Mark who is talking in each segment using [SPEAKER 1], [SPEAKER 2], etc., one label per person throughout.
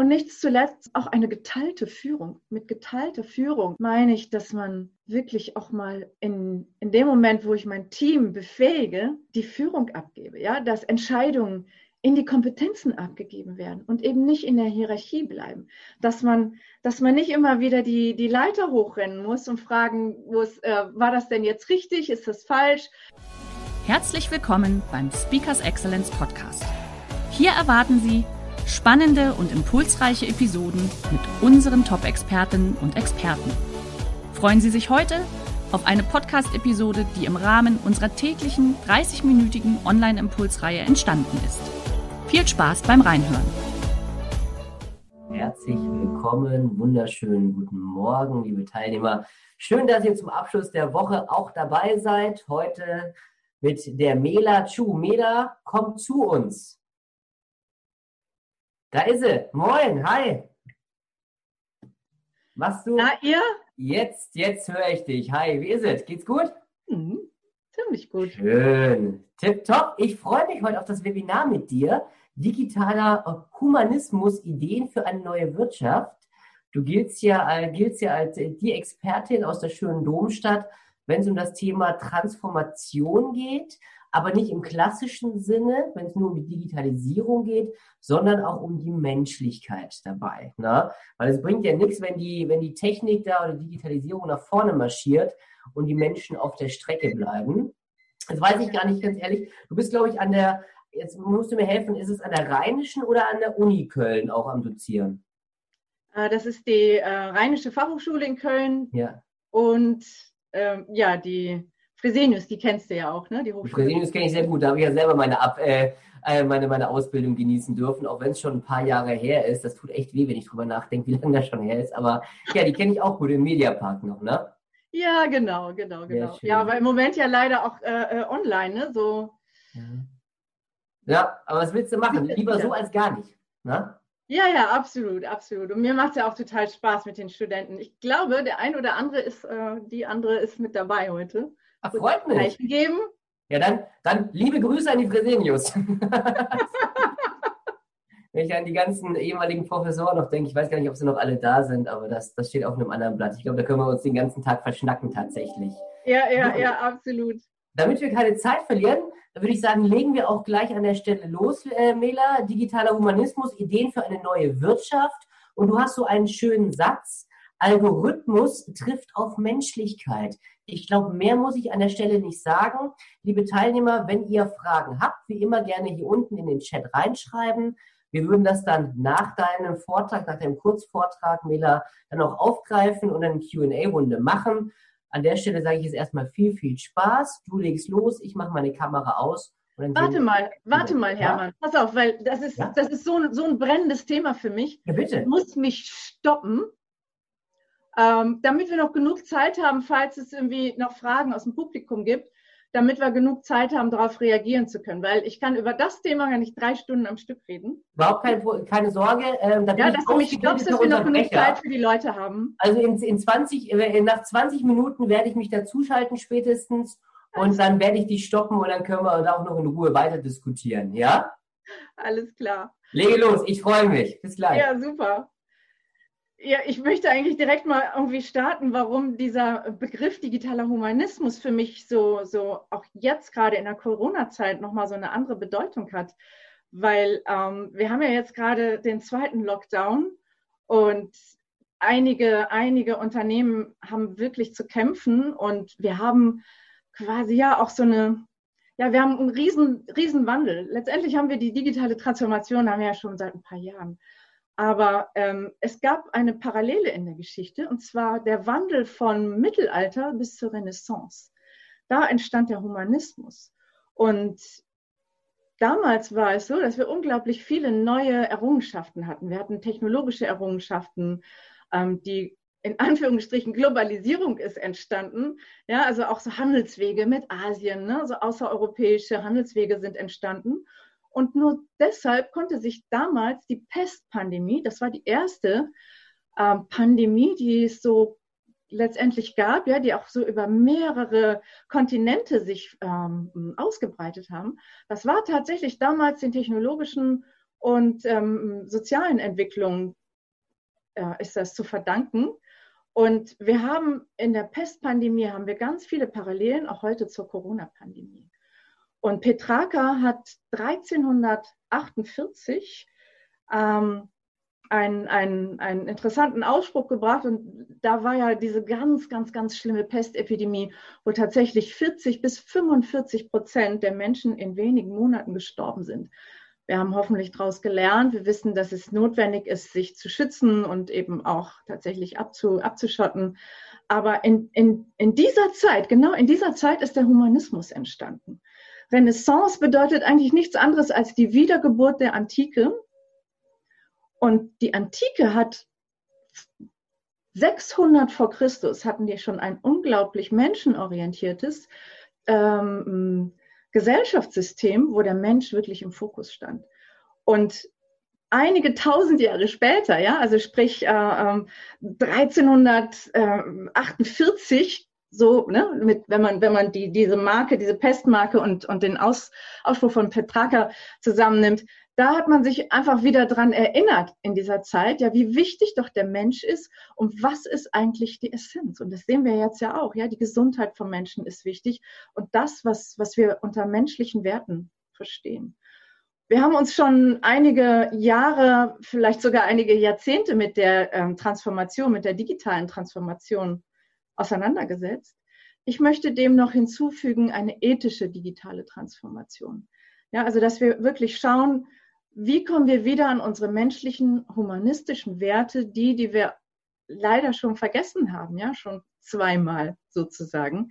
[SPEAKER 1] Und nicht zuletzt auch eine geteilte Führung. Mit geteilter Führung meine ich, dass man wirklich auch mal in, in dem Moment, wo ich mein Team befähige, die Führung abgebe. Ja, dass Entscheidungen in die Kompetenzen abgegeben werden und eben nicht in der Hierarchie bleiben. Dass man, dass man nicht immer wieder die, die Leiter hochrennen muss und fragen muss, äh, war das denn jetzt richtig? Ist das falsch?
[SPEAKER 2] Herzlich willkommen beim Speakers Excellence Podcast. Hier erwarten Sie Spannende und impulsreiche Episoden mit unseren Top-Expertinnen und Experten. Freuen Sie sich heute auf eine Podcast-Episode, die im Rahmen unserer täglichen 30-minütigen Online-Impulsreihe entstanden ist. Viel Spaß beim Reinhören.
[SPEAKER 3] Herzlich willkommen, wunderschönen guten Morgen, liebe Teilnehmer. Schön, dass ihr zum Abschluss der Woche auch dabei seid. Heute mit der Mela Chu. Mela, kommt zu uns. Da ist sie. Moin, hi. Machst du?
[SPEAKER 1] Na, ihr?
[SPEAKER 3] Jetzt, jetzt höre ich dich. Hi, wie ist es? Geht's gut?
[SPEAKER 1] Mhm, ziemlich gut.
[SPEAKER 3] Schön. Tipptopp. Ich freue mich heute auf das Webinar mit dir. Digitaler Humanismus, Ideen für eine neue Wirtschaft. Du giltst ja, äh, giltst ja als die Expertin aus der schönen Domstadt, wenn es um das Thema Transformation geht aber nicht im klassischen Sinne, wenn es nur um die Digitalisierung geht, sondern auch um die Menschlichkeit dabei. Ne? Weil es bringt ja nichts, wenn die, wenn die Technik da oder die Digitalisierung nach vorne marschiert und die Menschen auf der Strecke bleiben. Das weiß ich gar nicht ganz ehrlich. Du bist, glaube ich, an der, jetzt musst du mir helfen, ist es an der Rheinischen oder an der Uni Köln auch am Dozieren?
[SPEAKER 1] Äh, das ist die äh, Rheinische Fachhochschule in Köln.
[SPEAKER 3] Ja.
[SPEAKER 1] Und ähm, ja, die Fresenius, die kennst du ja auch, ne? Die
[SPEAKER 3] Hochschule. Fresenius kenne ich sehr gut. Da habe ich ja selber meine, Ab äh, äh, meine, meine Ausbildung genießen dürfen, auch wenn es schon ein paar Jahre her ist. Das tut echt weh, wenn ich drüber nachdenke, wie lange das schon her ist. Aber ja, die kenne ich auch gut im Mediapark noch, ne?
[SPEAKER 1] Ja, genau, genau, genau. Ja, aber im Moment ja leider auch äh, äh, online, ne? So.
[SPEAKER 3] Ja. ja, aber was willst du machen? Lieber so als gar nicht. Ne?
[SPEAKER 1] Ja, ja, absolut, absolut. Und mir macht es ja auch total Spaß mit den Studenten. Ich glaube, der ein oder andere ist, äh, die andere ist mit dabei heute.
[SPEAKER 3] Ach, freut mich.
[SPEAKER 1] Zeichen geben.
[SPEAKER 3] Ja, dann, dann liebe Grüße an die Fresenius. Wenn ich an die ganzen ehemaligen Professoren noch denke, ich weiß gar nicht, ob sie noch alle da sind, aber das, das steht auf einem anderen Blatt. Ich glaube, da können wir uns den ganzen Tag verschnacken tatsächlich.
[SPEAKER 1] Ja, ja, ja, absolut.
[SPEAKER 3] Damit wir keine Zeit verlieren, würde ich sagen, legen wir auch gleich an der Stelle los, äh, Mela. Digitaler Humanismus, Ideen für eine neue Wirtschaft. Und du hast so einen schönen Satz. Algorithmus trifft auf Menschlichkeit. Ich glaube, mehr muss ich an der Stelle nicht sagen. Liebe Teilnehmer, wenn ihr Fragen habt, wie immer gerne hier unten in den Chat reinschreiben. Wir würden das dann nach deinem Vortrag, nach deinem Kurzvortrag, Mela, dann auch aufgreifen und eine QA-Runde machen. An der Stelle sage ich jetzt erstmal viel, viel Spaß. Du legst los, ich mache meine Kamera aus.
[SPEAKER 1] Warte mal, warte mal, Hermann. Ja? Pass auf, weil das ist, ja? das ist so, ein, so ein brennendes Thema für mich.
[SPEAKER 3] Ja, bitte.
[SPEAKER 1] Ich muss mich stoppen ähm, damit wir noch genug Zeit haben, falls es irgendwie noch Fragen aus dem Publikum gibt, damit wir genug Zeit haben, darauf reagieren zu können. Weil ich kann über das Thema gar nicht drei Stunden am Stück reden.
[SPEAKER 3] Überhaupt keine, keine Sorge.
[SPEAKER 1] Ähm, da ja, dass du mich glaubst, dass wir noch genug Zeit für die Leute haben.
[SPEAKER 3] Also in, in 20, äh, nach 20 Minuten werde ich mich dazuschalten spätestens und dann werde ich dich stoppen und dann können wir da auch noch in Ruhe weiter diskutieren, ja?
[SPEAKER 1] Alles klar.
[SPEAKER 3] Lege los, ich freue mich. Bis gleich.
[SPEAKER 1] Ja, super. Ja, ich möchte eigentlich direkt mal irgendwie starten, warum dieser Begriff digitaler Humanismus für mich so, so auch jetzt gerade in der Corona-Zeit nochmal so eine andere Bedeutung hat. Weil ähm, wir haben ja jetzt gerade den zweiten Lockdown und einige, einige Unternehmen haben wirklich zu kämpfen und wir haben quasi ja auch so eine, ja, wir haben einen riesen, riesen Wandel. Letztendlich haben wir die digitale Transformation, haben wir ja schon seit ein paar Jahren. Aber ähm, es gab eine Parallele in der Geschichte, und zwar der Wandel von Mittelalter bis zur Renaissance. Da entstand der Humanismus. Und damals war es so, dass wir unglaublich viele neue Errungenschaften hatten. Wir hatten technologische Errungenschaften, ähm, die in Anführungsstrichen Globalisierung ist entstanden. Ja, also auch so Handelswege mit Asien, ne? so außereuropäische Handelswege sind entstanden. Und nur deshalb konnte sich damals die Pestpandemie, das war die erste ähm, Pandemie, die es so letztendlich gab, ja, die auch so über mehrere Kontinente sich ähm, ausgebreitet haben. Das war tatsächlich damals den technologischen und ähm, sozialen Entwicklungen äh, ist das zu verdanken. Und wir haben in der Pestpandemie haben wir ganz viele Parallelen, auch heute zur Corona-Pandemie. Und Petrarca hat 1348 ähm, einen, einen, interessanten Ausspruch gebracht und da war ja diese ganz, ganz, ganz schlimme Pestepidemie, wo tatsächlich 40 bis 45 Prozent der Menschen in wenigen Monaten gestorben sind. Wir haben hoffentlich daraus gelernt. Wir wissen, dass es notwendig ist, sich zu schützen und eben auch tatsächlich abzu, abzuschotten. Aber in, in, in dieser Zeit, genau in dieser Zeit ist der Humanismus entstanden. Renaissance bedeutet eigentlich nichts anderes als die Wiedergeburt der Antike. Und die Antike hat 600 vor Christus hatten die schon ein unglaublich menschenorientiertes ähm, Gesellschaftssystem, wo der Mensch wirklich im Fokus stand. Und einige tausend Jahre später, ja, also sprich äh, 1348, ähm, so, ne, mit, wenn man, wenn man die, diese Marke, diese Pestmarke und, und den Aus, Ausspruch von Petrarca zusammennimmt, da hat man sich einfach wieder dran erinnert in dieser Zeit, ja, wie wichtig doch der Mensch ist und was ist eigentlich die Essenz. Und das sehen wir jetzt ja auch, ja, die Gesundheit von Menschen ist wichtig und das, was, was wir unter menschlichen Werten verstehen. Wir haben uns schon einige Jahre, vielleicht sogar einige Jahrzehnte mit der ähm, Transformation, mit der digitalen Transformation auseinandergesetzt. Ich möchte dem noch hinzufügen eine ethische digitale Transformation. Ja, also dass wir wirklich schauen, wie kommen wir wieder an unsere menschlichen, humanistischen Werte, die, die wir leider schon vergessen haben, ja, schon zweimal sozusagen,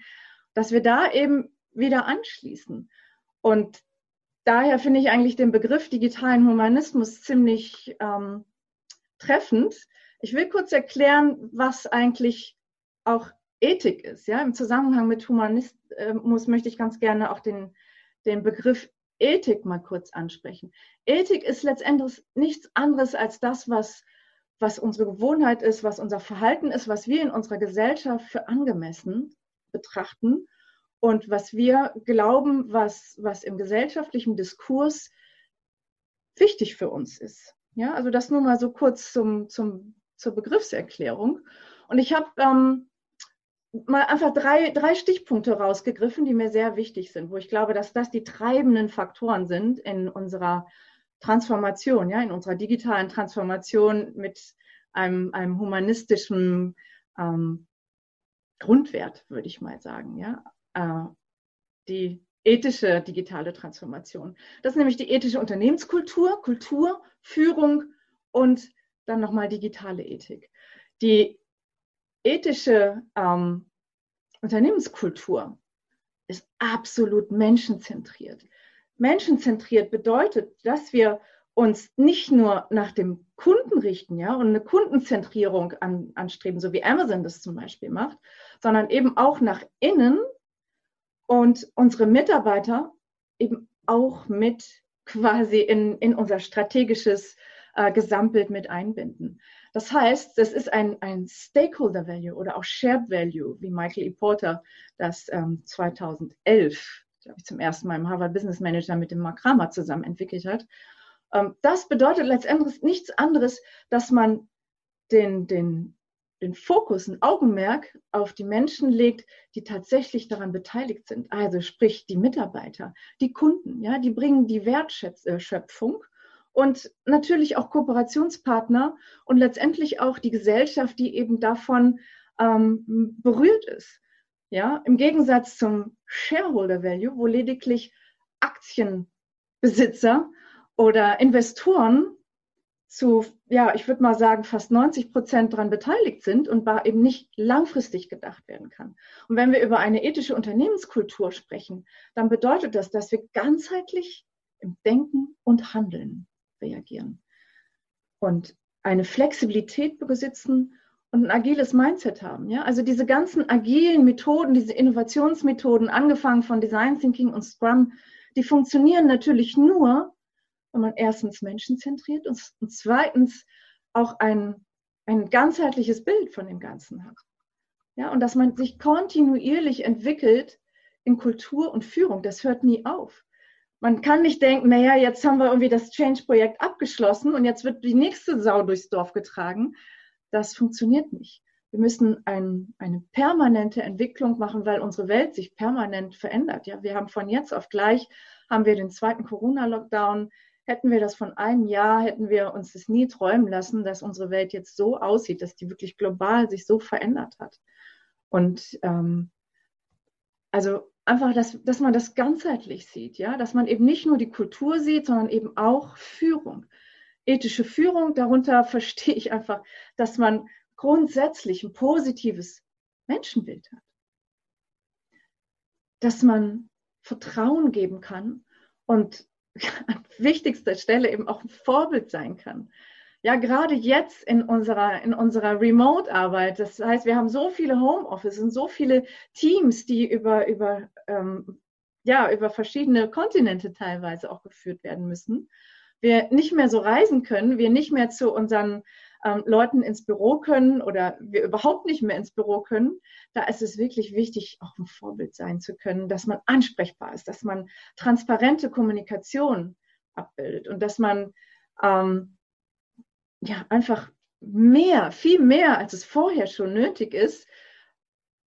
[SPEAKER 1] dass wir da eben wieder anschließen. Und daher finde ich eigentlich den Begriff digitalen Humanismus ziemlich ähm, treffend. Ich will kurz erklären, was eigentlich auch Ethik ist. Ja? Im Zusammenhang mit Humanismus möchte ich ganz gerne auch den, den Begriff Ethik mal kurz ansprechen. Ethik ist letztendlich nichts anderes als das, was, was unsere Gewohnheit ist, was unser Verhalten ist, was wir in unserer Gesellschaft für angemessen betrachten und was wir glauben, was, was im gesellschaftlichen Diskurs wichtig für uns ist. Ja, also das nur mal so kurz zum, zum, zur Begriffserklärung. Und ich habe ähm, mal einfach drei, drei Stichpunkte rausgegriffen, die mir sehr wichtig sind, wo ich glaube, dass das die treibenden Faktoren sind in unserer Transformation, ja, in unserer digitalen Transformation mit einem, einem humanistischen ähm, Grundwert, würde ich mal sagen, ja. Äh, die ethische digitale Transformation. Das ist nämlich die ethische Unternehmenskultur, Kultur, Führung und dann nochmal digitale Ethik. Die ethische ähm, Unternehmenskultur ist absolut menschenzentriert. Menschenzentriert bedeutet, dass wir uns nicht nur nach dem Kunden richten, ja, und eine Kundenzentrierung an, anstreben, so wie Amazon das zum Beispiel macht, sondern eben auch nach innen und unsere Mitarbeiter eben auch mit quasi in, in unser strategisches äh, Gesamtbild mit einbinden. Das heißt, das ist ein, ein Stakeholder Value oder auch Shared Value, wie Michael E. Porter das ähm, 2011, glaube ich, zum ersten Mal im Harvard Business Manager mit dem Mark Kramer zusammen entwickelt hat. Ähm, das bedeutet letztendlich nichts anderes, dass man den, den, den Fokus, ein Augenmerk auf die Menschen legt, die tatsächlich daran beteiligt sind. Also sprich die Mitarbeiter, die Kunden, ja, die bringen die Wertschöpfung und natürlich auch Kooperationspartner und letztendlich auch die Gesellschaft, die eben davon ähm, berührt ist. Ja, im Gegensatz zum Shareholder Value, wo lediglich Aktienbesitzer oder Investoren zu, ja, ich würde mal sagen, fast 90 Prozent daran beteiligt sind und eben nicht langfristig gedacht werden kann. Und wenn wir über eine ethische Unternehmenskultur sprechen, dann bedeutet das, dass wir ganzheitlich im Denken und Handeln reagieren. Und eine Flexibilität besitzen und ein agiles Mindset haben. Ja? Also diese ganzen agilen Methoden, diese Innovationsmethoden, angefangen von Design Thinking und Scrum, die funktionieren natürlich nur, wenn man erstens menschenzentriert und, und zweitens auch ein, ein ganzheitliches Bild von dem Ganzen hat. Ja, und dass man sich kontinuierlich entwickelt in Kultur und Führung, das hört nie auf. Man kann nicht denken, naja, jetzt haben wir irgendwie das Change-Projekt abgeschlossen und jetzt wird die nächste Sau durchs Dorf getragen, das funktioniert nicht. Wir müssen ein, eine permanente Entwicklung machen, weil unsere Welt sich permanent verändert. Ja, wir haben von jetzt auf gleich haben wir den zweiten Corona-Lockdown. Hätten wir das von einem Jahr, hätten wir uns das nie träumen lassen, dass unsere Welt jetzt so aussieht, dass die wirklich global sich so verändert hat. Und ähm, also einfach, dass, dass man das ganzheitlich sieht, ja, dass man eben nicht nur die Kultur sieht, sondern eben auch Führung ethische Führung, darunter verstehe ich einfach, dass man grundsätzlich ein positives Menschenbild hat. Dass man Vertrauen geben kann und an wichtigster Stelle eben auch ein Vorbild sein kann. Ja, gerade jetzt in unserer, in unserer Remote-Arbeit, das heißt, wir haben so viele Homeoffice und so viele Teams, die über, über, ähm, ja, über verschiedene Kontinente teilweise auch geführt werden müssen. Wir nicht mehr so reisen können, wir nicht mehr zu unseren ähm, Leuten ins Büro können oder wir überhaupt nicht mehr ins Büro können, da ist es wirklich wichtig, auch ein Vorbild sein zu können, dass man ansprechbar ist, dass man transparente Kommunikation abbildet und dass man ähm, ja einfach mehr, viel mehr, als es vorher schon nötig ist,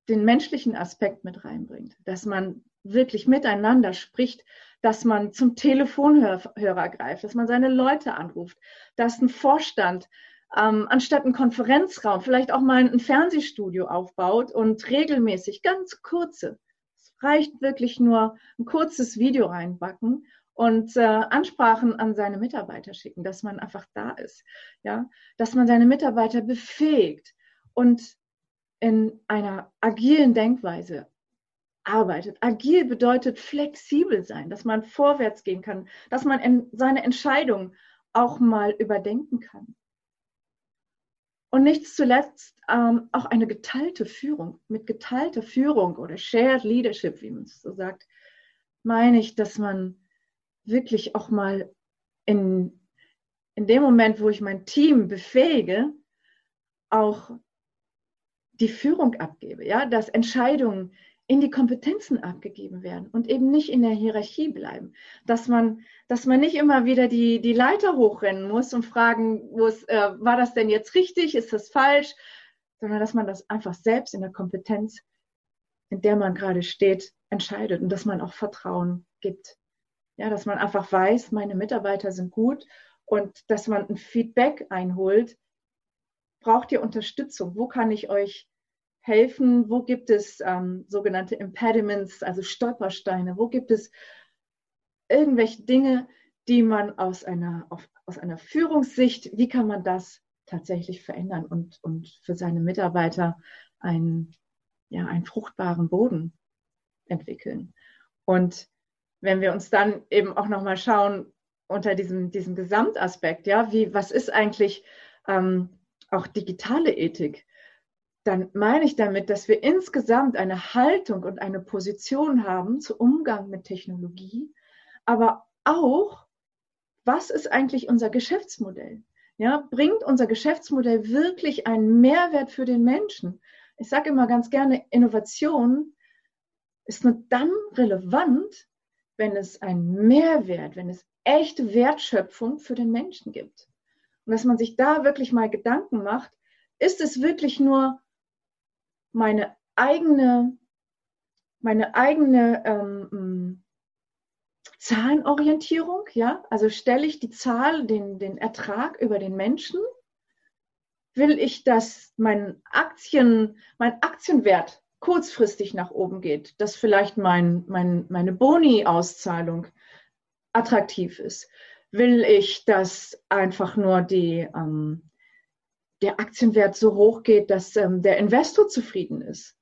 [SPEAKER 1] den menschlichen Aspekt mit reinbringt, dass man wirklich miteinander spricht, dass man zum Telefonhörer greift, dass man seine Leute anruft, dass ein Vorstand ähm, anstatt einen Konferenzraum vielleicht auch mal ein Fernsehstudio aufbaut und regelmäßig ganz kurze, es reicht wirklich nur ein kurzes Video reinbacken und äh, Ansprachen an seine Mitarbeiter schicken, dass man einfach da ist, ja, dass man seine Mitarbeiter befähigt und in einer agilen Denkweise arbeitet. Agil bedeutet flexibel sein, dass man vorwärts gehen kann, dass man seine Entscheidung auch mal überdenken kann. Und nicht zuletzt ähm, auch eine geteilte Führung. Mit geteilter Führung oder Shared Leadership, wie man es so sagt, meine ich, dass man wirklich auch mal in, in dem Moment, wo ich mein Team befähige, auch die Führung abgebe, ja, dass Entscheidungen in die Kompetenzen abgegeben werden und eben nicht in der Hierarchie bleiben. Dass man, dass man nicht immer wieder die, die Leiter hochrennen muss und fragen muss, äh, war das denn jetzt richtig, ist das falsch, sondern dass man das einfach selbst in der Kompetenz, in der man gerade steht, entscheidet und dass man auch Vertrauen gibt. Ja, dass man einfach weiß, meine Mitarbeiter sind gut und dass man ein Feedback einholt. Braucht ihr Unterstützung? Wo kann ich euch helfen? Wo gibt es ähm, sogenannte Impediments, also Stolpersteine? Wo gibt es irgendwelche Dinge, die man aus einer, auf, aus einer Führungssicht, wie kann man das tatsächlich verändern und, und für seine Mitarbeiter einen, ja, einen fruchtbaren Boden entwickeln? Und wenn wir uns dann eben auch nochmal schauen unter diesem, diesem Gesamtaspekt, ja, wie, was ist eigentlich ähm, auch digitale Ethik? dann meine ich damit, dass wir insgesamt eine Haltung und eine Position haben zu Umgang mit Technologie, aber auch, was ist eigentlich unser Geschäftsmodell? Ja, bringt unser Geschäftsmodell wirklich einen Mehrwert für den Menschen? Ich sage immer ganz gerne, Innovation ist nur dann relevant, wenn es einen Mehrwert, wenn es echte Wertschöpfung für den Menschen gibt. Und dass man sich da wirklich mal Gedanken macht, ist es wirklich nur meine eigene, meine eigene ähm, Zahlenorientierung, ja, also stelle ich die Zahl, den, den Ertrag über den Menschen, will ich, dass mein Aktien, mein Aktienwert kurzfristig nach oben geht, dass vielleicht mein, mein, meine Boni-Auszahlung attraktiv ist. Will ich, dass einfach nur die, ähm, der Aktienwert so hoch geht, dass ähm, der Investor zufrieden ist?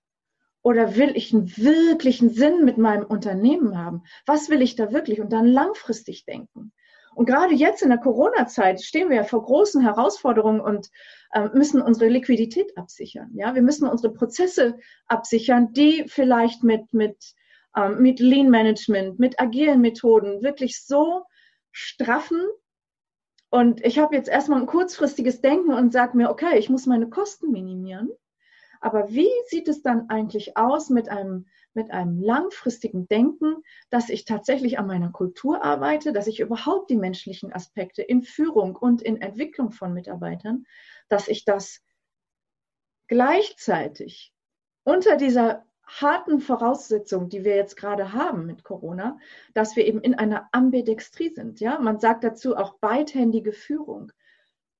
[SPEAKER 1] Oder will ich einen wirklichen Sinn mit meinem Unternehmen haben? Was will ich da wirklich? Und dann langfristig denken. Und gerade jetzt in der Corona-Zeit stehen wir ja vor großen Herausforderungen und äh, müssen unsere Liquidität absichern. Ja, wir müssen unsere Prozesse absichern, die vielleicht mit, mit, ähm, mit Lean Management, mit agilen Methoden wirklich so straffen. Und ich habe jetzt erstmal ein kurzfristiges Denken und sage mir, okay, ich muss meine Kosten minimieren. Aber wie sieht es dann eigentlich aus mit einem, mit einem langfristigen Denken, dass ich tatsächlich an meiner Kultur arbeite, dass ich überhaupt die menschlichen Aspekte in Führung und in Entwicklung von Mitarbeitern, dass ich das gleichzeitig unter dieser harten Voraussetzung, die wir jetzt gerade haben mit Corona, dass wir eben in einer Ambidextrie sind. Ja, man sagt dazu auch beidhändige Führung.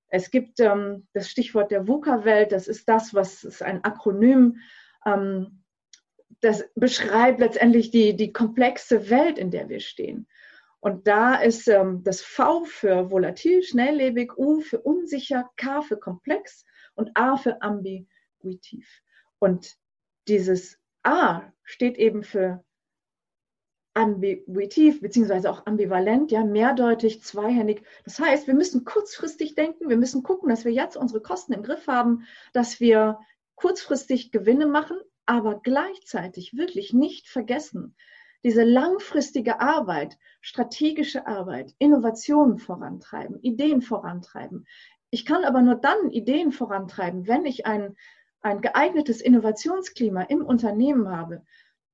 [SPEAKER 1] Es gibt ähm, das Stichwort der VUCA-Welt, das ist das, was ist ein Akronym, ähm, das beschreibt letztendlich die, die komplexe Welt, in der wir stehen. Und da ist ähm, das V für volatil, schnelllebig, U für unsicher, K für komplex und A für ambiguitiv. Und dieses A steht eben für ambiguitiv beziehungsweise auch ambivalent, ja, mehrdeutig, zweihändig. Das heißt, wir müssen kurzfristig denken, wir müssen gucken, dass wir jetzt unsere Kosten im Griff haben, dass wir kurzfristig Gewinne machen, aber gleichzeitig wirklich nicht vergessen, diese langfristige Arbeit, strategische Arbeit, Innovationen vorantreiben, Ideen vorantreiben. Ich kann aber nur dann Ideen vorantreiben, wenn ich ein, ein geeignetes Innovationsklima im Unternehmen habe,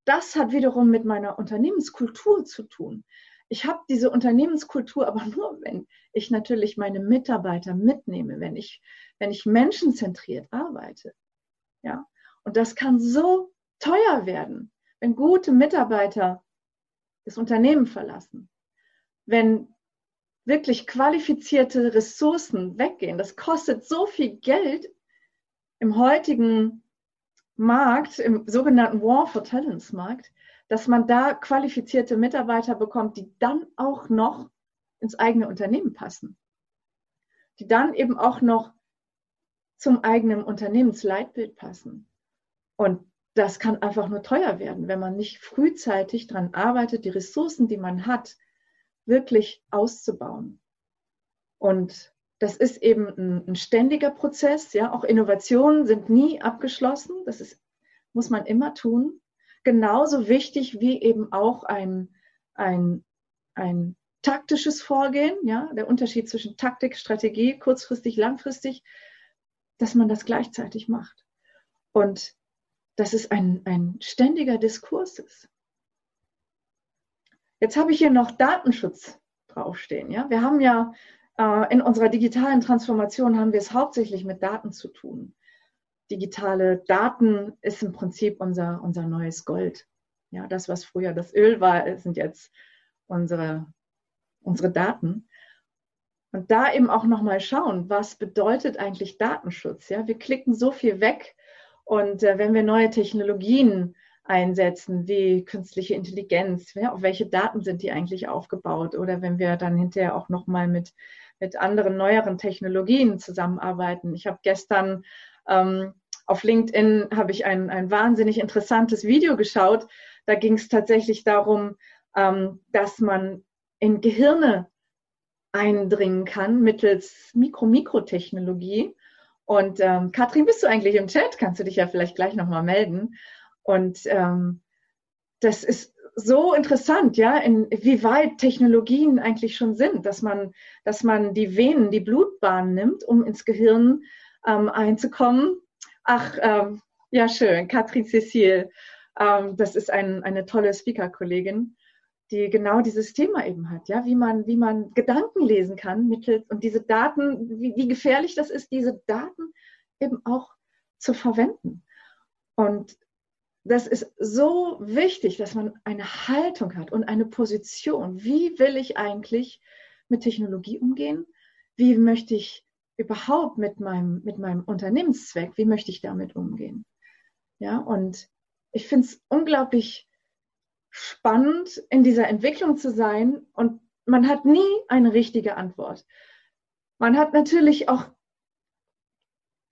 [SPEAKER 1] das hat wiederum mit meiner Unternehmenskultur zu tun. Ich habe diese Unternehmenskultur aber nur, wenn ich natürlich meine Mitarbeiter mitnehme, wenn ich, wenn ich menschenzentriert arbeite. Ja, und das kann so teuer werden, wenn gute Mitarbeiter das Unternehmen verlassen, wenn wirklich qualifizierte Ressourcen weggehen. Das kostet so viel Geld im heutigen Markt, im sogenannten War for Talents Markt, dass man da qualifizierte Mitarbeiter bekommt, die dann auch noch ins eigene Unternehmen passen, die dann eben auch noch zum eigenen Unternehmensleitbild passen. Und das kann einfach nur teuer werden, wenn man nicht frühzeitig daran arbeitet, die Ressourcen, die man hat, wirklich auszubauen. Und das ist eben ein, ein, ständiger Prozess. Ja, auch Innovationen sind nie abgeschlossen. Das ist, muss man immer tun. Genauso wichtig wie eben auch ein, ein, ein taktisches Vorgehen. Ja, der Unterschied zwischen Taktik, Strategie, kurzfristig, langfristig, dass man das gleichzeitig macht. Und dass es ein, ein ständiger Diskurs ist. Jetzt habe ich hier noch Datenschutz draufstehen. Ja, wir haben ja äh, in unserer digitalen Transformation haben wir es hauptsächlich mit Daten zu tun. Digitale Daten ist im Prinzip unser, unser neues Gold. Ja, das, was früher das Öl war, sind jetzt unsere, unsere Daten. Und da eben auch nochmal schauen, was bedeutet eigentlich Datenschutz? Ja, wir klicken so viel weg. Und äh, wenn wir neue Technologien einsetzen, wie künstliche Intelligenz, ja, auf welche Daten sind die eigentlich aufgebaut? Oder wenn wir dann hinterher auch nochmal mit mit anderen neueren Technologien zusammenarbeiten. Ich habe gestern ähm, auf LinkedIn habe ich ein, ein wahnsinnig interessantes Video geschaut. Da ging es tatsächlich darum, ähm, dass man in Gehirne eindringen kann mittels Mikro-Mikrotechnologie. Und ähm, Katrin, bist du eigentlich im Chat? Kannst du dich ja vielleicht gleich nochmal melden. Und ähm, das ist so interessant, ja, in, wie weit Technologien eigentlich schon sind, dass man, dass man die Venen, die Blutbahn nimmt, um ins Gehirn ähm, einzukommen. Ach, ähm, ja, schön, Katrin Cecile, ähm, das ist ein, eine tolle Speaker-Kollegin, die genau dieses Thema eben hat, ja, wie man, wie man Gedanken lesen kann mittels und diese Daten, wie, wie gefährlich das ist, diese Daten eben auch zu verwenden. Und das ist so wichtig, dass man eine Haltung hat und eine Position. Wie will ich eigentlich mit Technologie umgehen? Wie möchte ich überhaupt mit meinem, mit meinem Unternehmenszweck, wie möchte ich damit umgehen? Ja, und ich finde es unglaublich spannend, in dieser Entwicklung zu sein und man hat nie eine richtige Antwort. Man hat natürlich auch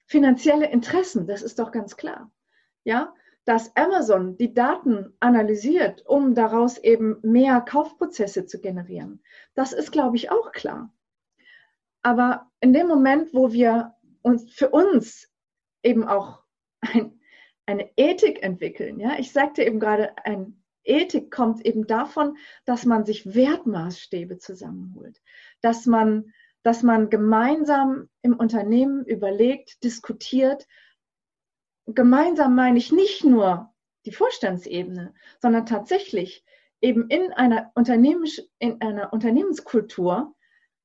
[SPEAKER 1] finanzielle Interessen, das ist doch ganz klar. Ja, dass Amazon die Daten analysiert, um daraus eben mehr Kaufprozesse zu generieren. Das ist, glaube ich, auch klar. Aber in dem Moment, wo wir uns für uns eben auch ein, eine Ethik entwickeln, ja, ich sagte eben gerade, ein Ethik kommt eben davon, dass man sich Wertmaßstäbe zusammenholt, dass man, dass man gemeinsam im Unternehmen überlegt, diskutiert, gemeinsam meine ich nicht nur die Vorstandsebene, sondern tatsächlich eben in einer, Unternehmens, in einer Unternehmenskultur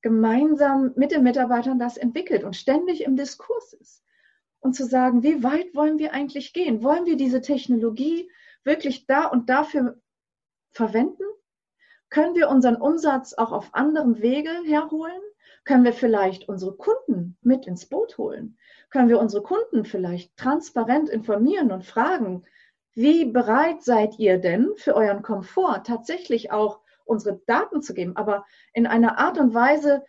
[SPEAKER 1] gemeinsam mit den Mitarbeitern das entwickelt und ständig im Diskurs ist. Und zu sagen, wie weit wollen wir eigentlich gehen? Wollen wir diese Technologie wirklich da und dafür verwenden? Können wir unseren Umsatz auch auf anderem Wege herholen? Können wir vielleicht unsere Kunden mit ins Boot holen? Können wir unsere Kunden vielleicht transparent informieren und fragen, wie bereit seid ihr denn für euren Komfort tatsächlich auch unsere Daten zu geben, aber in einer Art und Weise,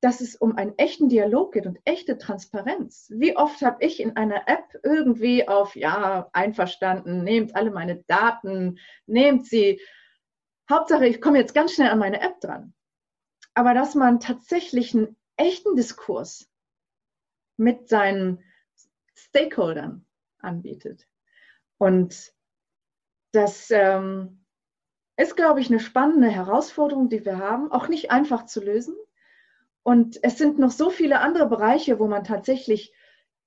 [SPEAKER 1] dass es um einen echten Dialog geht und echte Transparenz. Wie oft habe ich in einer App irgendwie auf, ja, einverstanden, nehmt alle meine Daten, nehmt sie. Hauptsache, ich komme jetzt ganz schnell an meine App dran aber dass man tatsächlich einen echten Diskurs mit seinen Stakeholdern anbietet. Und das ähm, ist, glaube ich, eine spannende Herausforderung, die wir haben, auch nicht einfach zu lösen. Und es sind noch so viele andere Bereiche, wo man tatsächlich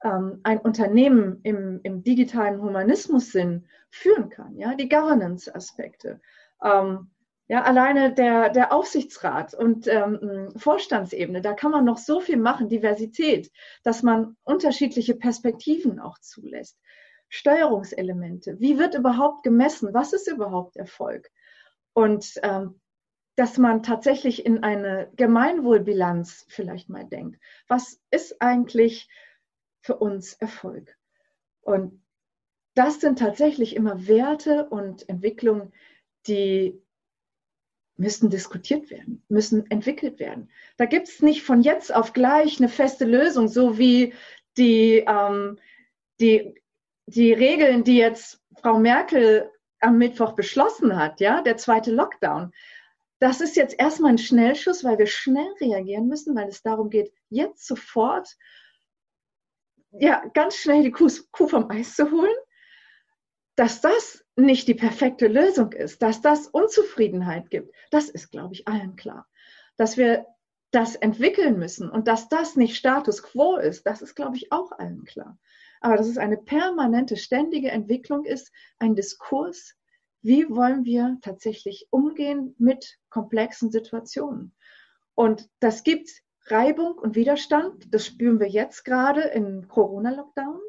[SPEAKER 1] ähm, ein Unternehmen im, im digitalen Humanismus-Sinn führen kann. Ja, die Governance-Aspekte. Ähm, ja, alleine der, der Aufsichtsrat und ähm, Vorstandsebene, da kann man noch so viel machen, Diversität, dass man unterschiedliche Perspektiven auch zulässt. Steuerungselemente, wie wird überhaupt gemessen, was ist überhaupt Erfolg? Und ähm, dass man tatsächlich in eine Gemeinwohlbilanz vielleicht mal denkt. Was ist eigentlich für uns Erfolg? Und das sind tatsächlich immer Werte und Entwicklungen, die müssen diskutiert werden, müssen entwickelt werden. Da gibt es nicht von jetzt auf gleich eine feste Lösung, so wie die, ähm, die, die Regeln, die jetzt Frau Merkel am Mittwoch beschlossen hat, ja, der zweite Lockdown. Das ist jetzt erstmal ein Schnellschuss, weil wir schnell reagieren müssen, weil es darum geht, jetzt sofort, ja, ganz schnell die Kuh, Kuh vom Eis zu holen. Dass das nicht die perfekte Lösung ist, dass das Unzufriedenheit gibt, das ist, glaube ich, allen klar. Dass wir das entwickeln müssen und dass das nicht Status quo ist, das ist, glaube ich, auch allen klar. Aber dass es eine permanente, ständige Entwicklung ist, ein Diskurs, wie wollen wir tatsächlich umgehen mit komplexen Situationen. Und das gibt Reibung und Widerstand, das spüren wir jetzt gerade im Corona-Lockdown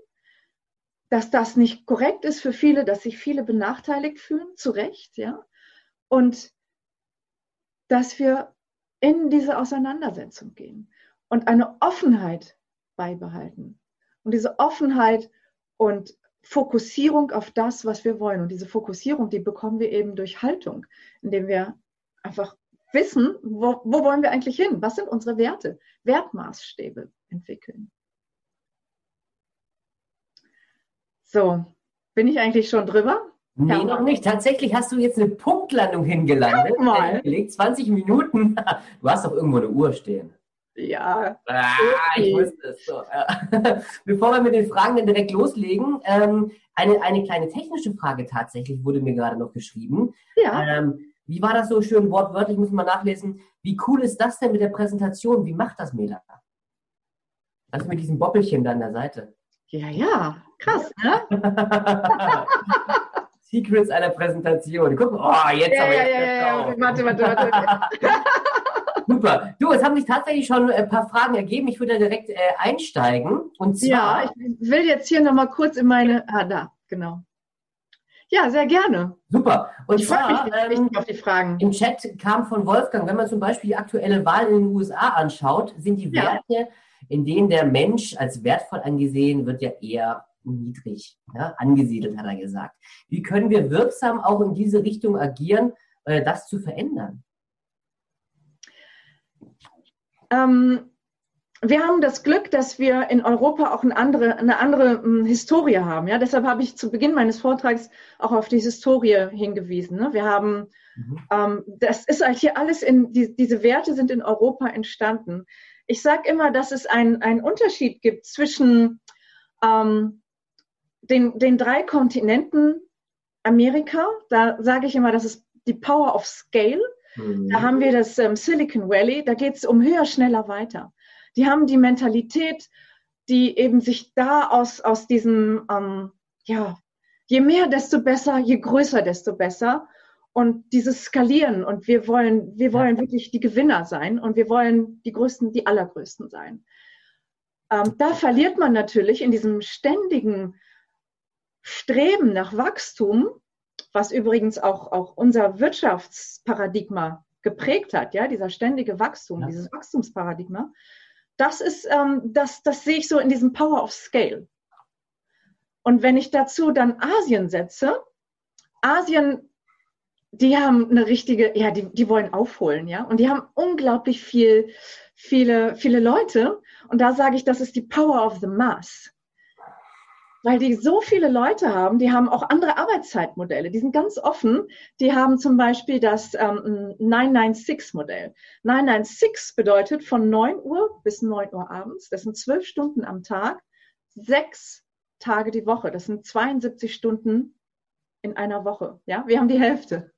[SPEAKER 1] dass das nicht korrekt ist für viele, dass sich viele benachteiligt fühlen, zu Recht, ja. Und dass wir in diese Auseinandersetzung gehen und eine Offenheit beibehalten. Und diese Offenheit und Fokussierung auf das, was wir wollen. Und diese Fokussierung, die bekommen wir eben durch Haltung, indem wir einfach wissen, wo, wo wollen wir eigentlich hin? Was sind unsere Werte? Wertmaßstäbe entwickeln. So, bin ich eigentlich schon drüber?
[SPEAKER 3] Nee, ja, noch nicht. Tatsächlich hast du jetzt eine Punktlandung hingelandet. Guck mal. 20 Minuten. Du hast doch irgendwo eine Uhr stehen.
[SPEAKER 1] Ja.
[SPEAKER 3] Ah, ich wusste es so. Bevor wir mit den Fragen dann direkt loslegen, ähm, eine, eine kleine technische Frage tatsächlich wurde mir gerade noch geschrieben.
[SPEAKER 1] Ja.
[SPEAKER 3] Ähm, wie war das so schön wortwörtlich, muss man nachlesen. Wie cool ist das denn mit der Präsentation? Wie macht das Mela? Also mit diesem Boppelchen da an der Seite.
[SPEAKER 1] Ja, ja, krass, ne?
[SPEAKER 3] Secrets einer Präsentation. Guck mal, oh, jetzt ja,
[SPEAKER 1] aber ja, ja, ja, Warte, warte, warte.
[SPEAKER 3] Super. Du, es haben sich tatsächlich schon ein paar Fragen ergeben. Ich würde da direkt äh, einsteigen. Und zwar.
[SPEAKER 1] Ja, ich will jetzt hier nochmal kurz in meine. Ah, da, genau. Ja, sehr gerne.
[SPEAKER 3] Super. Und
[SPEAKER 1] ich freue mich ähm, auf die Fragen.
[SPEAKER 3] Im Chat kam von Wolfgang, wenn man zum Beispiel die aktuelle Wahl in den USA anschaut, sind die Werte ja in denen der Mensch als wertvoll angesehen wird, ja eher niedrig ja, angesiedelt, hat er gesagt. Wie können wir wirksam auch in diese Richtung agieren, äh, das zu verändern?
[SPEAKER 1] Ähm, wir haben das Glück, dass wir in Europa auch eine andere, eine andere um, Historie haben. Ja, deshalb habe ich zu Beginn meines Vortrags auch auf die Historie hingewiesen. Ne? Wir haben, mhm. ähm, das ist halt hier alles in, die, diese Werte sind in Europa entstanden. Ich sage immer, dass es einen Unterschied gibt zwischen ähm, den, den drei Kontinenten Amerika. Da sage ich immer, das ist die Power of Scale. Mhm. Da haben wir das ähm, Silicon Valley. Da geht es um höher, schneller, weiter die haben die Mentalität, die eben sich da aus, aus diesem, ähm, ja, je mehr, desto besser, je größer, desto besser. Und dieses Skalieren und wir wollen, wir wollen ja. wirklich die Gewinner sein und wir wollen die Größten, die Allergrößten sein. Ähm, da verliert man natürlich in diesem ständigen Streben nach Wachstum, was übrigens auch, auch unser Wirtschaftsparadigma geprägt hat, ja, dieser ständige Wachstum, ja. dieses Wachstumsparadigma, das ist, ähm, das, das sehe ich so in diesem Power of Scale. Und wenn ich dazu dann Asien setze, Asien, die haben eine richtige, ja, die, die wollen aufholen, ja, und die haben unglaublich viel, viele, viele Leute. Und da sage ich, das ist die Power of the Mass weil die so viele Leute haben, die haben auch andere Arbeitszeitmodelle, die sind ganz offen. Die haben zum Beispiel das ähm, 996-Modell. 996 bedeutet von 9 Uhr bis 9 Uhr abends, das sind zwölf Stunden am Tag, sechs Tage die Woche, das sind 72 Stunden in einer Woche. Ja, wir haben die Hälfte.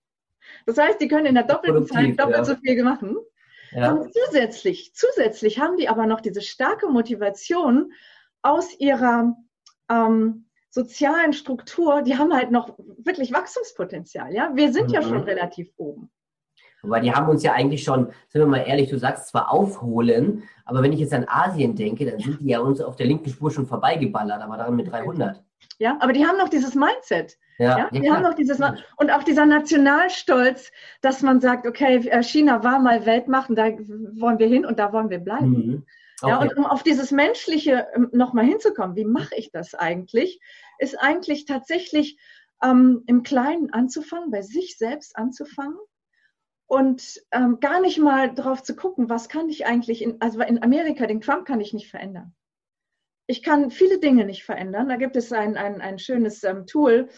[SPEAKER 1] Das heißt, die können in der doppelten Zeit doppelt ja. so viel machen. Ja. Und zusätzlich, zusätzlich haben die aber noch diese starke Motivation aus ihrer ähm, sozialen Struktur, die haben halt noch wirklich Wachstumspotenzial. Ja, wir sind mhm. ja schon relativ oben.
[SPEAKER 3] Aber die haben uns ja eigentlich schon, sind wir mal ehrlich, du sagst zwar aufholen, aber wenn ich jetzt an Asien denke, dann sind die ja uns auf der linken Spur schon vorbeigeballert, aber daran mit 300.
[SPEAKER 1] Ja, aber die haben noch dieses Mindset. Ja, ja? Die ja, haben noch dieses und auch dieser Nationalstolz, dass man sagt, okay, äh, China war mal Weltmacht und da wollen wir hin und da wollen wir bleiben. Mhm. Okay. Ja, und um auf dieses Menschliche ähm, nochmal hinzukommen, wie mache ich das eigentlich, ist eigentlich tatsächlich ähm, im Kleinen anzufangen, bei sich selbst anzufangen und ähm, gar nicht mal drauf zu gucken, was kann ich eigentlich, in, also in Amerika, den Trump kann ich nicht verändern. Ich kann viele Dinge nicht verändern. Da gibt es ein, ein, ein schönes ähm, Tool,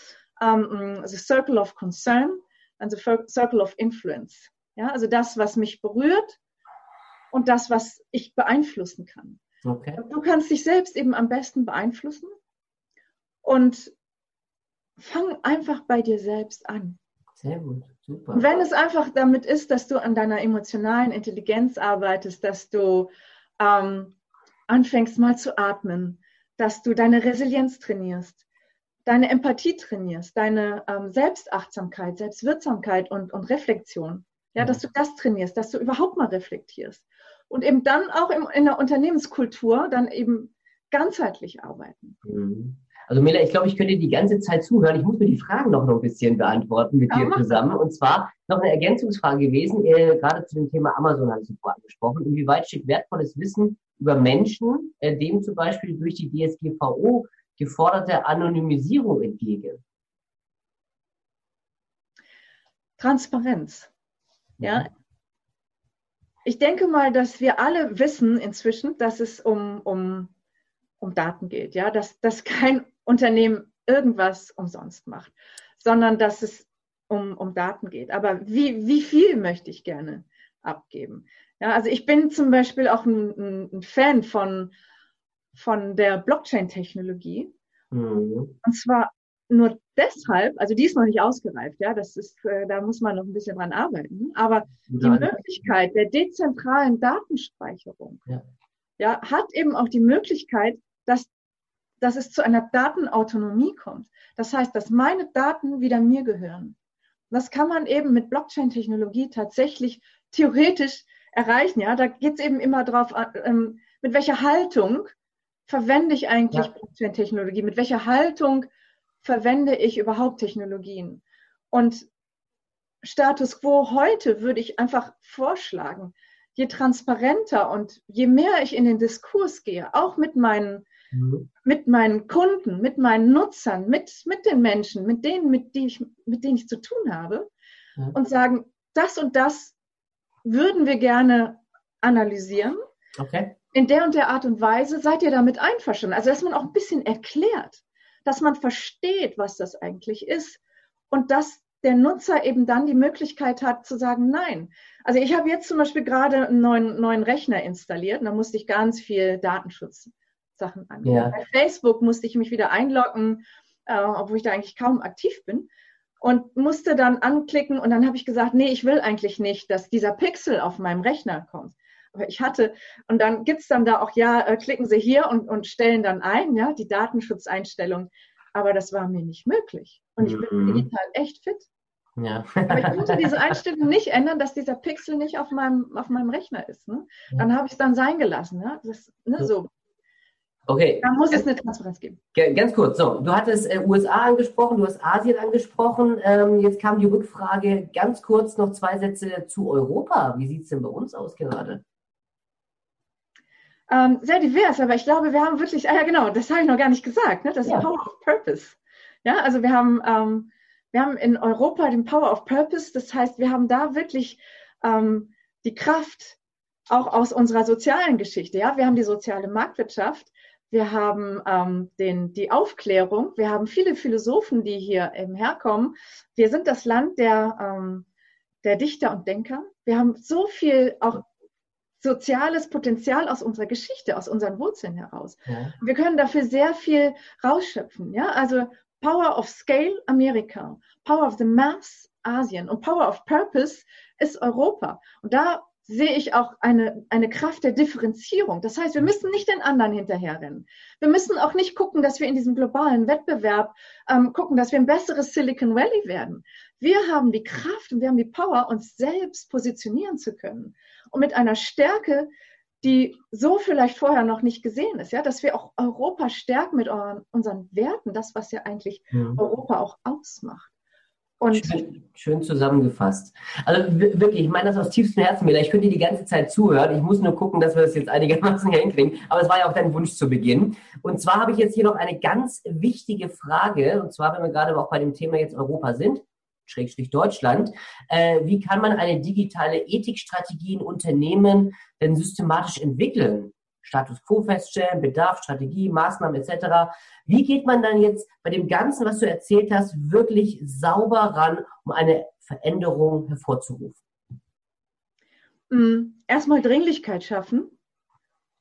[SPEAKER 1] ähm, The Circle of Concern and the Circle of Influence. Ja, also das, was mich berührt, und das, was ich beeinflussen kann. Okay. Du kannst dich selbst eben am besten beeinflussen und fang einfach bei dir selbst an. Sehr gut, super. Und wenn es einfach damit ist, dass du an deiner emotionalen Intelligenz arbeitest, dass du ähm, anfängst mal zu atmen, dass du deine Resilienz trainierst, deine Empathie trainierst, deine ähm, Selbstachtsamkeit, Selbstwirksamkeit und, und Reflexion. Ja, dass du das trainierst, dass du überhaupt mal reflektierst. Und eben dann auch im, in der Unternehmenskultur dann eben ganzheitlich arbeiten.
[SPEAKER 3] Mhm. Also Mela, ich glaube, ich könnte die ganze Zeit zuhören. Ich muss mir die Fragen noch ein bisschen beantworten mit ja, dir zusammen. Und zwar noch eine Ergänzungsfrage gewesen, äh, gerade zu dem Thema Amazon hast du vorhin angesprochen. Inwieweit steht wertvolles Wissen über Menschen, äh, dem zum Beispiel durch die DSGVO geforderte Anonymisierung entgegen?
[SPEAKER 1] Transparenz. Ja. Ich denke mal, dass wir alle wissen inzwischen, dass es um, um, um Daten geht, ja, dass, dass kein Unternehmen irgendwas umsonst macht, sondern dass es um, um Daten geht. Aber wie, wie viel möchte ich gerne abgeben? Ja, also ich bin zum Beispiel auch ein, ein Fan von, von der Blockchain-Technologie. Mhm. Und zwar nur deshalb, also die ist noch nicht ausgereift, ja, das ist, äh, da muss man noch ein bisschen dran arbeiten, aber die Möglichkeit der dezentralen Datenspeicherung, ja. ja, hat eben auch die Möglichkeit, dass, dass es zu einer Datenautonomie kommt. Das heißt, dass meine Daten wieder mir gehören. Das kann man eben mit Blockchain-Technologie tatsächlich theoretisch erreichen. Ja, da geht es eben immer drauf, ähm, mit welcher Haltung verwende ich eigentlich ja. Blockchain-Technologie, mit welcher Haltung verwende ich überhaupt Technologien? Und Status quo heute würde ich einfach vorschlagen, je transparenter und je mehr ich in den Diskurs gehe, auch mit meinen, mhm. mit meinen Kunden, mit meinen Nutzern, mit, mit den Menschen, mit denen, mit, denen ich, mit denen ich zu tun habe, mhm. und sagen, das und das würden wir gerne analysieren. Okay. in der und der Art und Weise seid ihr damit einverstanden. Also, dass man auch ein bisschen erklärt, dass man versteht, was das eigentlich ist und dass der Nutzer eben dann die Möglichkeit hat zu sagen, nein. Also ich habe jetzt zum Beispiel gerade einen neuen, neuen Rechner installiert und da musste ich ganz viel Datenschutzsachen angehen. Ja. Bei Facebook musste ich mich wieder einloggen, äh, obwohl ich da eigentlich kaum aktiv bin und musste dann anklicken und dann habe ich gesagt, nee, ich will eigentlich nicht, dass dieser Pixel auf meinem Rechner kommt. Ich hatte, und dann gibt es dann da auch, ja, äh, klicken Sie hier und, und stellen dann ein, ja, die Datenschutzeinstellung. Aber das war mir nicht möglich. Und ich bin mhm. digital echt fit. Ja. Aber ich konnte diese Einstellung nicht ändern, dass dieser Pixel nicht auf meinem, auf meinem Rechner ist. Ne? Dann habe ich es dann sein gelassen. Ne? Das, ne, so.
[SPEAKER 3] Okay.
[SPEAKER 1] Da muss es eine Transparenz geben.
[SPEAKER 3] Ganz kurz, so, du hattest äh, USA angesprochen, du hast Asien angesprochen. Ähm, jetzt kam die Rückfrage, ganz kurz noch zwei Sätze zu Europa. Wie sieht es denn bei uns aus gerade?
[SPEAKER 1] Ähm, sehr divers, aber ich glaube, wir haben wirklich, ah ja genau, das habe ich noch gar nicht gesagt, ne? das ja. Power of Purpose. Ja, also wir haben ähm, wir haben in Europa den Power of Purpose. Das heißt, wir haben da wirklich ähm, die Kraft auch aus unserer sozialen Geschichte. Ja, wir haben die soziale Marktwirtschaft. Wir haben ähm, den, die Aufklärung. Wir haben viele Philosophen, die hier eben herkommen. Wir sind das Land der, ähm, der Dichter und Denker. Wir haben so viel auch soziales Potenzial aus unserer Geschichte, aus unseren Wurzeln heraus. Ja. Wir können dafür sehr viel rausschöpfen. Ja, also Power of Scale Amerika, Power of the Mass Asien und Power of Purpose ist Europa. Und da sehe ich auch eine, eine Kraft der Differenzierung. Das heißt, wir müssen nicht den anderen hinterherrennen. Wir müssen auch nicht gucken, dass wir in diesem globalen Wettbewerb ähm, gucken, dass wir ein besseres Silicon Valley werden. Wir haben die Kraft und wir haben die Power, uns selbst positionieren zu können. Und mit einer Stärke, die so vielleicht vorher noch nicht gesehen ist, ja, dass wir auch Europa stärken mit euren, unseren Werten, das, was ja eigentlich mhm. Europa auch ausmacht.
[SPEAKER 3] Und schön, schön, zusammengefasst. Also wirklich, ich meine das aus tiefstem Herzen wieder. Ich könnte die ganze Zeit zuhören. Ich muss nur gucken, dass wir das jetzt einigermaßen hinkriegen. Aber es war ja auch dein Wunsch zu Beginn. Und zwar habe ich jetzt hier noch eine ganz wichtige Frage. Und zwar, wenn wir gerade auch bei dem Thema jetzt Europa sind. Schrägstrich Deutschland. Äh, wie kann man eine digitale Ethikstrategie in Unternehmen denn systematisch entwickeln? Status quo feststellen, Bedarf, Strategie, Maßnahmen etc. Wie geht man dann jetzt bei dem Ganzen, was du erzählt hast, wirklich sauber ran, um eine Veränderung hervorzurufen?
[SPEAKER 1] Mm, erstmal Dringlichkeit schaffen.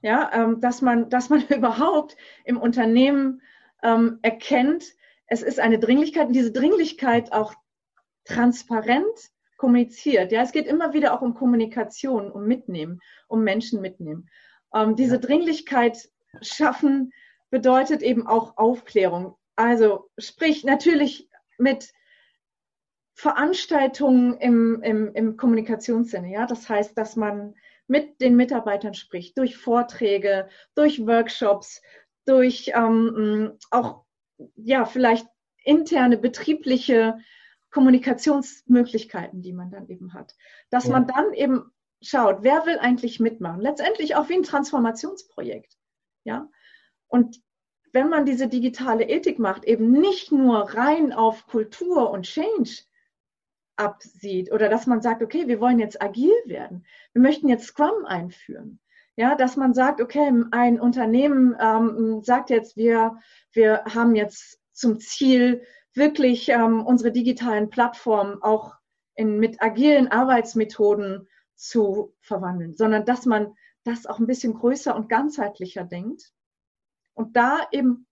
[SPEAKER 1] Ja, ähm, dass man, dass man überhaupt im Unternehmen ähm, erkennt, es ist eine Dringlichkeit und diese Dringlichkeit auch transparent kommuniziert. Ja, es geht immer wieder auch um Kommunikation, um Mitnehmen, um Menschen mitnehmen. Ähm, diese. Dringlichkeit schaffen bedeutet eben auch Aufklärung. Also sprich natürlich mit Veranstaltungen im, im, im Kommunikationssinne. Ja, das heißt, dass man mit den Mitarbeitern spricht, durch Vorträge, durch Workshops, durch ähm, auch ja vielleicht interne betriebliche Kommunikationsmöglichkeiten, die man dann eben hat. Dass ja. man dann eben schaut, wer will eigentlich mitmachen? Letztendlich auch wie ein Transformationsprojekt. Ja. Und wenn man diese digitale Ethik macht, eben nicht nur rein auf Kultur und Change absieht oder dass man sagt, okay, wir wollen jetzt agil werden. Wir möchten jetzt Scrum einführen. Ja, dass man sagt, okay, ein Unternehmen ähm, sagt jetzt, wir, wir haben jetzt zum Ziel, wirklich ähm, unsere digitalen Plattformen auch in, mit agilen Arbeitsmethoden zu verwandeln, sondern dass man das auch ein bisschen größer und ganzheitlicher denkt und da eben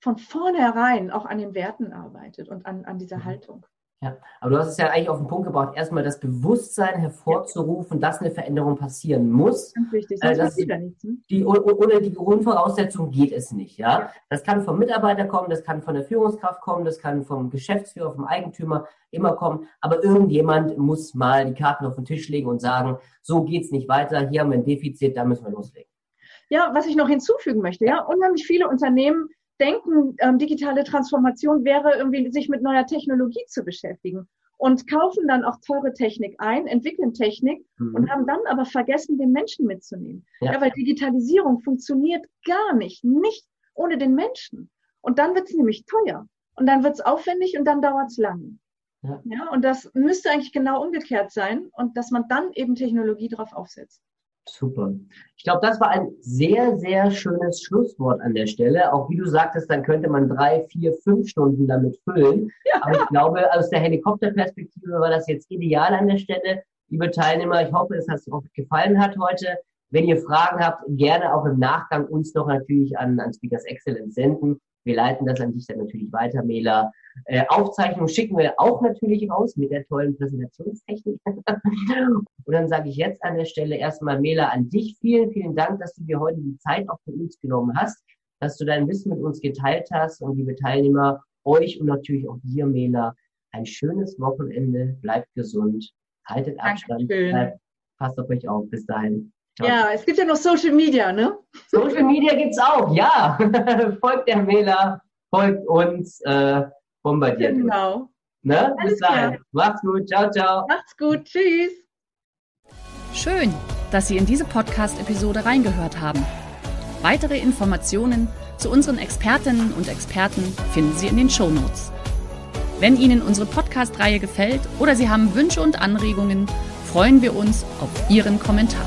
[SPEAKER 1] von vornherein auch an den Werten arbeitet und an, an dieser mhm. Haltung.
[SPEAKER 3] Ja, aber du hast es ja eigentlich auf den Punkt gebracht, erstmal das Bewusstsein hervorzurufen, ja. dass eine Veränderung passieren muss. Ganz wichtig, sonst äh, passiert da nichts. Ne? Die, ohne die Grundvoraussetzung geht es nicht. Ja? ja? Das kann vom Mitarbeiter kommen, das kann von der Führungskraft kommen, das kann vom Geschäftsführer, vom Eigentümer immer kommen. Aber irgendjemand muss mal die Karten auf den Tisch legen und sagen, so geht es nicht weiter, hier haben wir ein Defizit, da müssen wir loslegen.
[SPEAKER 1] Ja, was ich noch hinzufügen möchte, ja, unheimlich viele Unternehmen denken, ähm, digitale Transformation wäre irgendwie, sich mit neuer Technologie zu beschäftigen und kaufen dann auch teure Technik ein, entwickeln Technik mhm. und haben dann aber vergessen, den Menschen mitzunehmen. Ja. ja weil Digitalisierung funktioniert gar nicht, nicht ohne den Menschen. Und dann wird es nämlich teuer. Und dann wird es aufwendig und dann dauert es lang. Ja. ja. und das müsste eigentlich genau umgekehrt sein und dass man dann eben Technologie drauf aufsetzt.
[SPEAKER 3] Super. Ich glaube, das war ein sehr, sehr schönes Schlusswort an der Stelle. Auch wie du sagtest, dann könnte man drei, vier, fünf Stunden damit füllen. Ja. Aber ich glaube, aus der Helikopterperspektive war das jetzt ideal an der Stelle. Liebe Teilnehmer, ich hoffe, es hat euch gefallen hat heute. Wenn ihr Fragen habt, gerne auch im Nachgang uns noch natürlich an, an Speakers Excellence senden. Wir leiten das an dich dann natürlich weiter, Mela. Äh, Aufzeichnung schicken wir auch natürlich raus mit der tollen Präsentationstechnik. Und dann sage ich jetzt an der Stelle erstmal, Mela, an dich vielen, vielen Dank, dass du dir heute die Zeit auch für uns genommen hast, dass du dein Wissen mit uns geteilt hast und liebe Teilnehmer, euch und natürlich auch dir, Mela, ein schönes Wochenende, bleibt gesund, haltet Abstand, bleibt, passt auf euch auf. Bis dahin.
[SPEAKER 1] Ja, es gibt ja noch Social Media, ne?
[SPEAKER 3] Social Media gibt's auch, ja. folgt der Mela, folgt uns, äh, bombardiert
[SPEAKER 1] Genau.
[SPEAKER 3] Uns. Ne? Bis dahin. Macht's gut. Ciao, ciao.
[SPEAKER 1] Macht's gut. Tschüss.
[SPEAKER 2] Schön, dass Sie in diese Podcast-Episode reingehört haben. Weitere Informationen zu unseren Expertinnen und Experten finden Sie in den Show Notes. Wenn Ihnen unsere Podcast-Reihe gefällt oder Sie haben Wünsche und Anregungen, freuen wir uns auf Ihren Kommentar.